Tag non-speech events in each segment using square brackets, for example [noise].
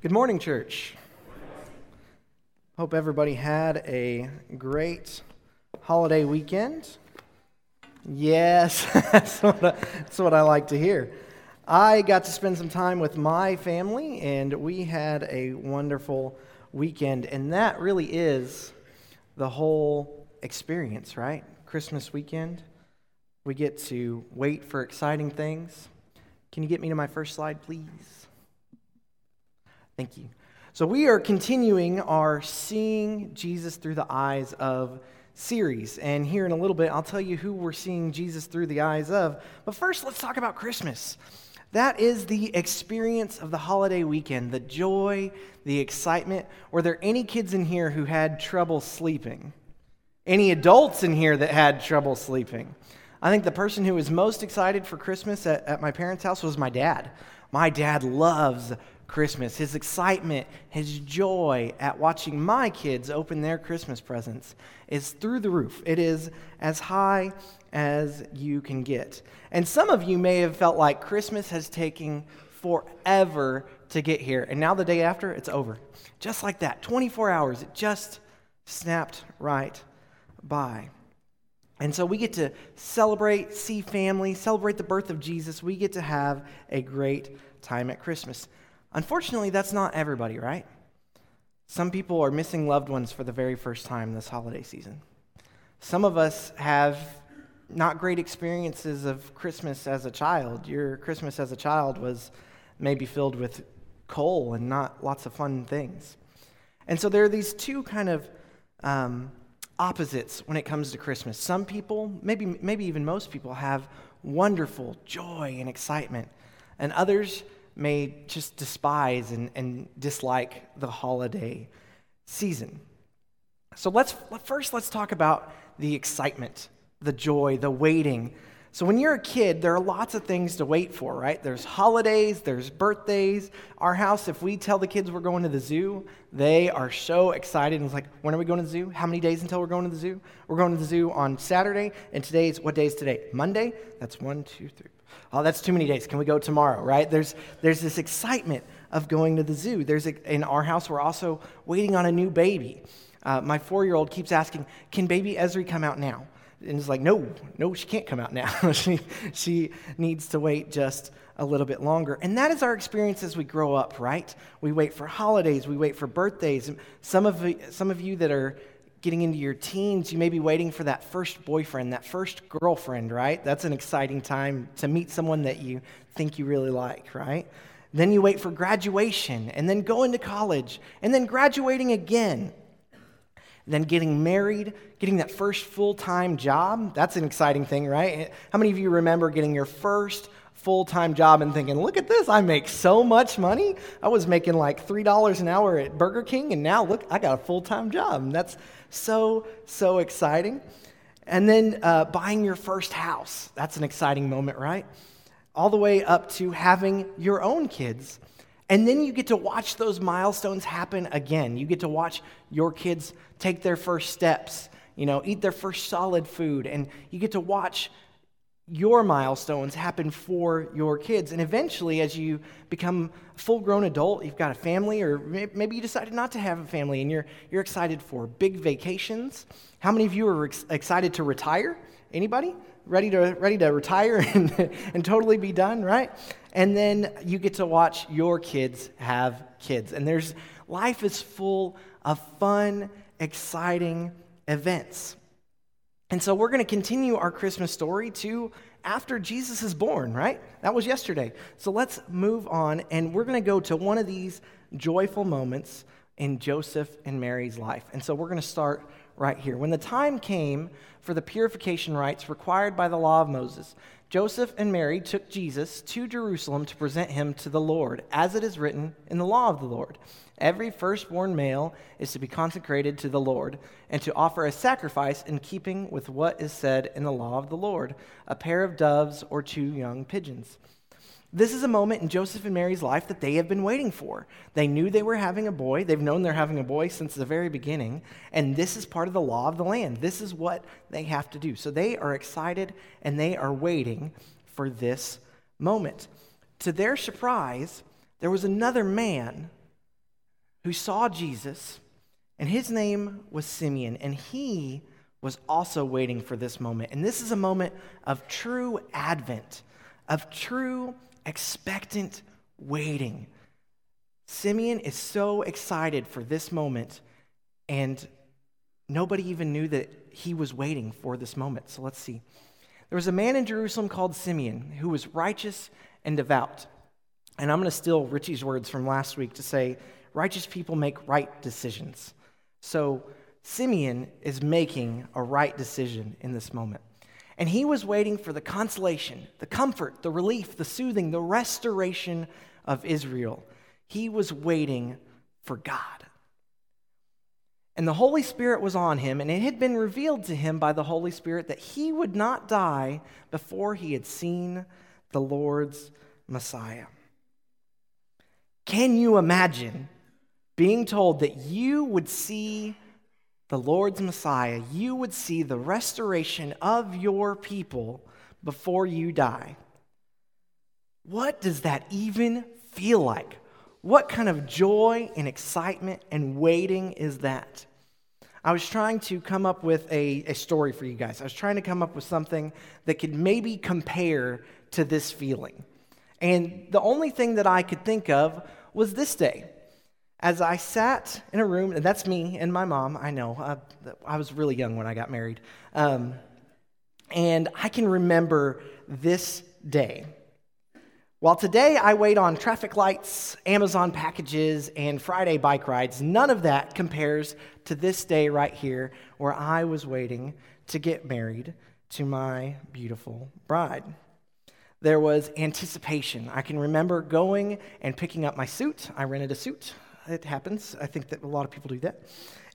Good morning, church. Hope everybody had a great holiday weekend. Yes, [laughs] that's, what I, that's what I like to hear. I got to spend some time with my family, and we had a wonderful weekend. And that really is the whole experience, right? Christmas weekend. We get to wait for exciting things. Can you get me to my first slide, please? Thank you. So, we are continuing our Seeing Jesus Through the Eyes of series. And here in a little bit, I'll tell you who we're seeing Jesus through the eyes of. But first, let's talk about Christmas. That is the experience of the holiday weekend, the joy, the excitement. Were there any kids in here who had trouble sleeping? Any adults in here that had trouble sleeping? I think the person who was most excited for Christmas at, at my parents' house was my dad. My dad loves Christmas, his excitement, his joy at watching my kids open their Christmas presents is through the roof. It is as high as you can get. And some of you may have felt like Christmas has taken forever to get here, and now the day after, it's over. Just like that, 24 hours, it just snapped right by. And so we get to celebrate, see family, celebrate the birth of Jesus. We get to have a great time at Christmas. Unfortunately, that's not everybody, right? Some people are missing loved ones for the very first time this holiday season. Some of us have not great experiences of Christmas as a child. Your Christmas as a child was maybe filled with coal and not lots of fun things. And so there are these two kind of um, opposites when it comes to Christmas. Some people, maybe, maybe even most people, have wonderful joy and excitement, and others may just despise and, and dislike the holiday season. So let's first let's talk about the excitement, the joy, the waiting. So when you're a kid, there are lots of things to wait for, right? There's holidays, there's birthdays. Our house, if we tell the kids we're going to the zoo, they are so excited. And it's like, when are we going to the zoo? How many days until we're going to the zoo? We're going to the zoo on Saturday, and today's what day is today? Monday? That's one, two, three, Oh, that's too many days. Can we go tomorrow, right? There's, there's this excitement of going to the zoo. There's a, in our house, we're also waiting on a new baby. Uh, my four year old keeps asking, Can baby Esri come out now? And it's like, No, no, she can't come out now. [laughs] she, she needs to wait just a little bit longer. And that is our experience as we grow up, right? We wait for holidays, we wait for birthdays. Some of, some of you that are getting into your teens, you may be waiting for that first boyfriend, that first girlfriend, right? That's an exciting time to meet someone that you think you really like, right? Then you wait for graduation, and then going to college, and then graduating again. Then getting married, getting that first full time job. That's an exciting thing, right? How many of you remember getting your first full time job and thinking, look at this, I make so much money. I was making like $3 an hour at Burger King, and now look, I got a full time job. And that's so, so exciting. And then uh, buying your first house. That's an exciting moment, right? All the way up to having your own kids. And then you get to watch those milestones happen again. You get to watch your kids take their first steps, you know, eat their first solid food, and you get to watch your milestones happen for your kids. And eventually, as you become a full grown adult, you've got a family, or maybe you decided not to have a family and you're, you're excited for big vacations. How many of you are ex- excited to retire? Anybody? Ready to, ready to retire [laughs] and, and totally be done, right? And then you get to watch your kids have kids. And there's life is full of fun, exciting events. And so we're going to continue our Christmas story to after Jesus is born, right? That was yesterday. So let's move on, and we're going to go to one of these joyful moments in Joseph and Mary's life. And so we're going to start right here. When the time came for the purification rites required by the law of Moses, Joseph and Mary took Jesus to Jerusalem to present him to the Lord, as it is written in the law of the Lord. Every firstborn male is to be consecrated to the Lord and to offer a sacrifice in keeping with what is said in the law of the Lord a pair of doves or two young pigeons. This is a moment in Joseph and Mary's life that they have been waiting for. They knew they were having a boy. They've known they're having a boy since the very beginning. And this is part of the law of the land. This is what they have to do. So they are excited and they are waiting for this moment. To their surprise, there was another man who saw Jesus, and his name was Simeon, and he was also waiting for this moment. And this is a moment of true advent, of true expectant waiting. Simeon is so excited for this moment, and nobody even knew that he was waiting for this moment. So let's see. There was a man in Jerusalem called Simeon who was righteous and devout. And I'm going to steal Richie's words from last week to say, righteous people make right decisions. So Simeon is making a right decision in this moment. And he was waiting for the consolation, the comfort, the relief, the soothing, the restoration of Israel. He was waiting for God. And the Holy Spirit was on him, and it had been revealed to him by the Holy Spirit that he would not die before he had seen the Lord's Messiah. Can you imagine being told that you would see the Lord's Messiah, you would see the restoration of your people before you die? What does that even feel like? What kind of joy and excitement and waiting is that? I was trying to come up with a, a story for you guys. I was trying to come up with something that could maybe compare to this feeling. And the only thing that I could think of was this day. As I sat in a room, and that's me and my mom, I know, I, I was really young when I got married. Um, and I can remember this day. While today I wait on traffic lights, Amazon packages, and Friday bike rides, none of that compares to this day right here where I was waiting to get married to my beautiful bride there was anticipation. I can remember going and picking up my suit. I rented a suit. It happens. I think that a lot of people do that.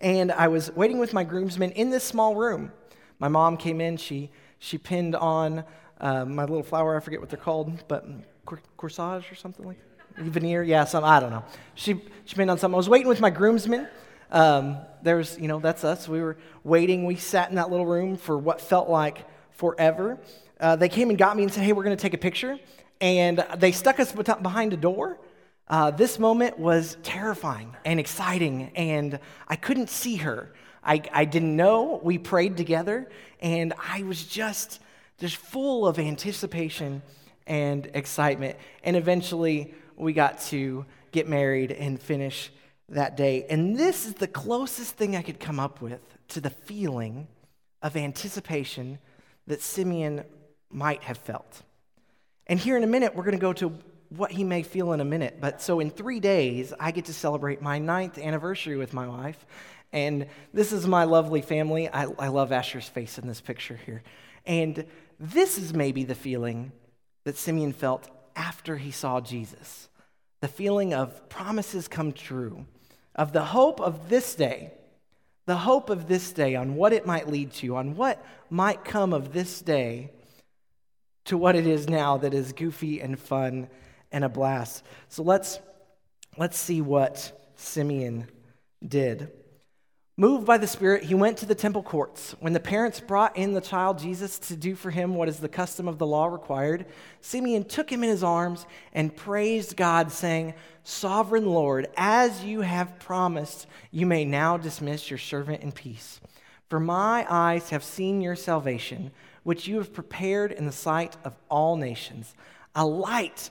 And I was waiting with my groomsmen in this small room. My mom came in. She, she pinned on uh, my little flower. I forget what they're called, but corsage or something like that. Veneer. Yeah, some, I don't know. She, she pinned on something. I was waiting with my groomsmen. Um, there's, you know, that's us. We were waiting. We sat in that little room for what felt like forever uh, they came and got me and said, Hey, we're going to take a picture. And they stuck us behind a door. Uh, this moment was terrifying and exciting, and I couldn't see her. I, I didn't know. We prayed together, and I was just, just full of anticipation and excitement. And eventually, we got to get married and finish that day. And this is the closest thing I could come up with to the feeling of anticipation that Simeon might have felt. And here in a minute, we're going to go to what he may feel in a minute. But so in three days, I get to celebrate my ninth anniversary with my wife. And this is my lovely family. I, I love Asher's face in this picture here. And this is maybe the feeling that Simeon felt after he saw Jesus the feeling of promises come true, of the hope of this day, the hope of this day on what it might lead to, on what might come of this day to what it is now that is goofy and fun and a blast. So let's, let's see what Simeon did. Moved by the Spirit, he went to the temple courts. When the parents brought in the child Jesus to do for him what is the custom of the law required, Simeon took him in his arms and praised God, saying, Sovereign Lord, as you have promised, you may now dismiss your servant in peace. For my eyes have seen your salvation which you have prepared in the sight of all nations, a light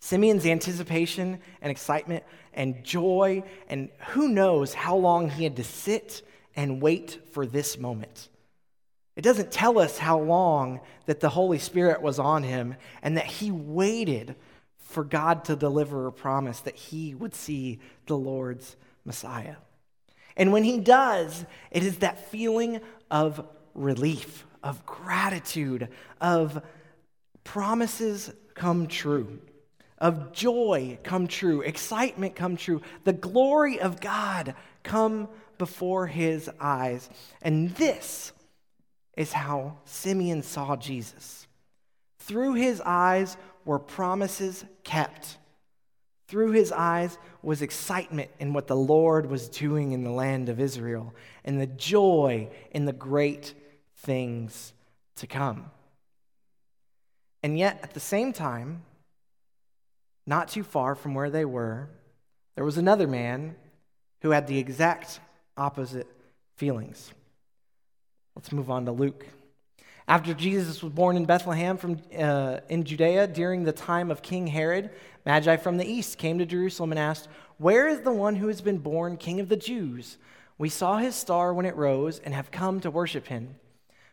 Simeon's anticipation and excitement and joy, and who knows how long he had to sit and wait for this moment. It doesn't tell us how long that the Holy Spirit was on him and that he waited for God to deliver a promise that he would see the Lord's Messiah. And when he does, it is that feeling of relief, of gratitude, of promises come true, of joy come true, excitement come true, the glory of God come before his eyes. And this is how Simeon saw Jesus. Through his eyes were promises kept. Through his eyes was excitement in what the Lord was doing in the land of Israel and the joy in the great things to come. And yet, at the same time, not too far from where they were, there was another man who had the exact opposite feelings. Let's move on to Luke. After Jesus was born in Bethlehem from, uh, in Judea during the time of King Herod, Magi from the east came to Jerusalem and asked, Where is the one who has been born King of the Jews? We saw his star when it rose and have come to worship him.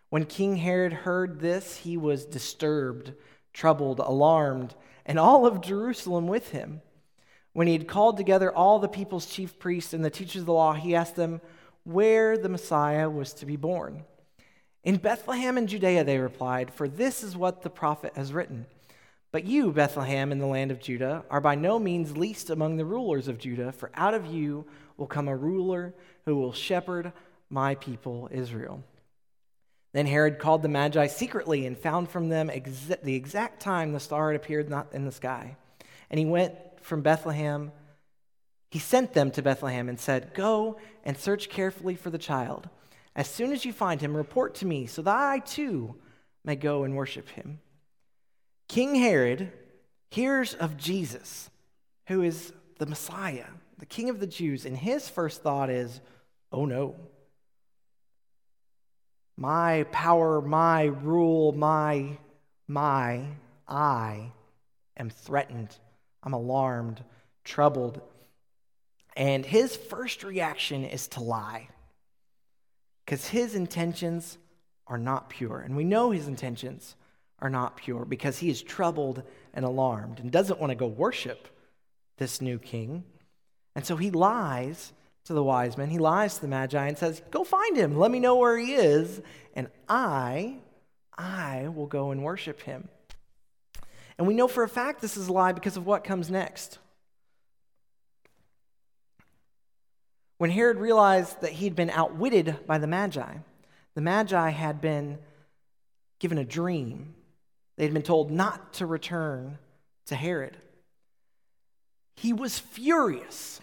When King Herod heard this, he was disturbed, troubled, alarmed, and all of Jerusalem with him. When he had called together all the people's chief priests and the teachers of the law, he asked them where the Messiah was to be born. In Bethlehem in Judea, they replied, for this is what the prophet has written. But you, Bethlehem, in the land of Judah, are by no means least among the rulers of Judah, for out of you will come a ruler who will shepherd my people Israel. Then Herod called the Magi secretly and found from them the exact time the star had appeared not in the sky. And he went from Bethlehem. He sent them to Bethlehem and said, Go and search carefully for the child. As soon as you find him, report to me so that I too may go and worship him. King Herod hears of Jesus, who is the Messiah, the King of the Jews, and his first thought is, Oh no my power, my rule, my, my, I am threatened. I'm alarmed, troubled. And his first reaction is to lie because his intentions are not pure. And we know his intentions are not pure because he is troubled and alarmed and doesn't want to go worship this new king. And so he lies to the wise men. He lies to the Magi and says, Go find him. Let me know where he is, and I, I will go and worship him. And we know for a fact this is a lie because of what comes next. When Herod realized that he'd been outwitted by the Magi, the Magi had been given a dream. They'd been told not to return to Herod. He was furious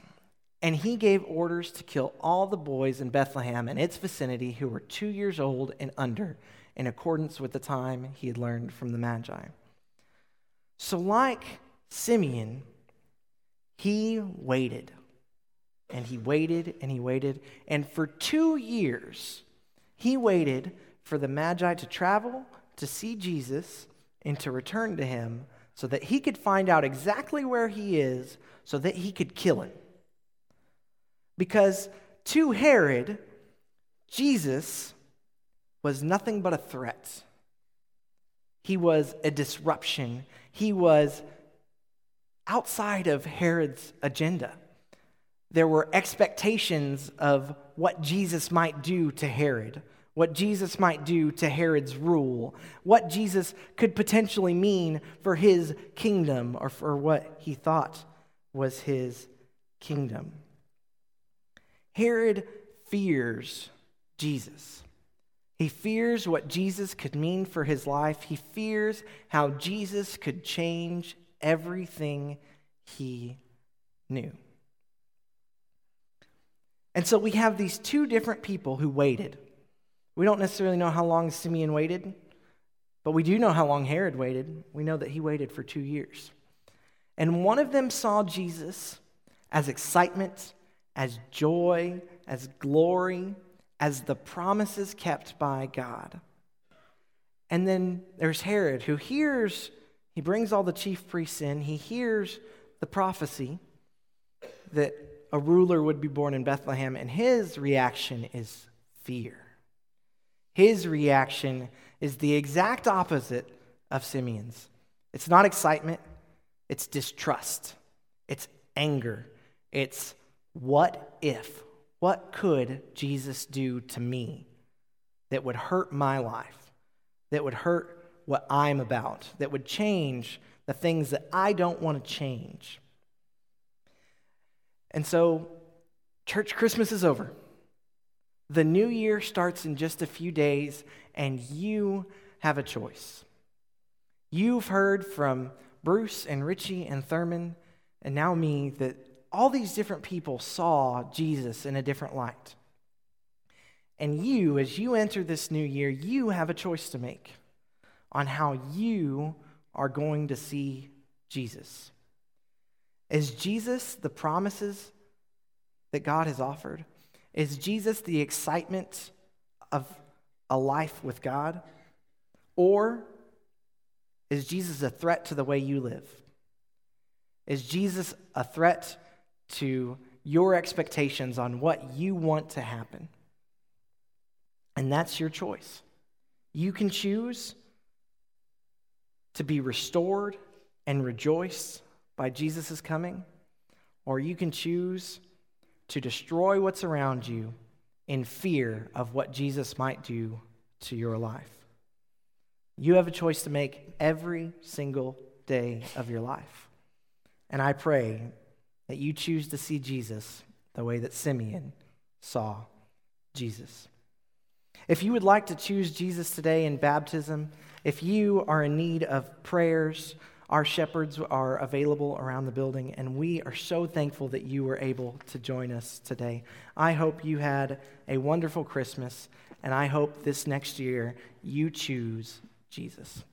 and he gave orders to kill all the boys in Bethlehem and its vicinity who were two years old and under, in accordance with the time he had learned from the Magi. So, like Simeon, he waited. And he waited and he waited. And for two years, he waited for the Magi to travel to see Jesus and to return to him so that he could find out exactly where he is so that he could kill him. Because to Herod, Jesus was nothing but a threat. He was a disruption. He was outside of Herod's agenda. There were expectations of what Jesus might do to Herod, what Jesus might do to Herod's rule, what Jesus could potentially mean for his kingdom or for what he thought was his kingdom. Herod fears Jesus. He fears what Jesus could mean for his life. He fears how Jesus could change everything he knew. And so we have these two different people who waited. We don't necessarily know how long Simeon waited, but we do know how long Herod waited. We know that he waited for two years. And one of them saw Jesus as excitement as joy, as glory, as the promises kept by God. And then there's Herod, who hears, he brings all the chief priests in, he hears the prophecy that a ruler would be born in Bethlehem, and his reaction is fear. His reaction is the exact opposite of Simeon's. It's not excitement, it's distrust, it's anger, it's what if? What could Jesus do to me that would hurt my life, that would hurt what I'm about, that would change the things that I don't want to change. And so, church Christmas is over. The new year starts in just a few days, and you have a choice. You've heard from Bruce and Richie and Thurman, and now me, that all these different people saw Jesus in a different light. And you, as you enter this new year, you have a choice to make on how you are going to see Jesus. Is Jesus the promises that God has offered? Is Jesus the excitement of a life with God? Or is Jesus a threat to the way you live? Is Jesus a threat to your expectations on what you want to happen? And that's your choice. You can choose to be restored and rejoice by Jesus' coming, or you can choose to destroy what's around you in fear of what Jesus might do to your life. You have a choice to make every single day of your life. And I pray that you choose to see Jesus the way that Simeon saw Jesus. If you would like to choose Jesus today in baptism, if you are in need of prayers, our shepherds are available around the building, and we are so thankful that you were able to join us today. I hope you had a wonderful Christmas, and I hope this next year you choose Jesus.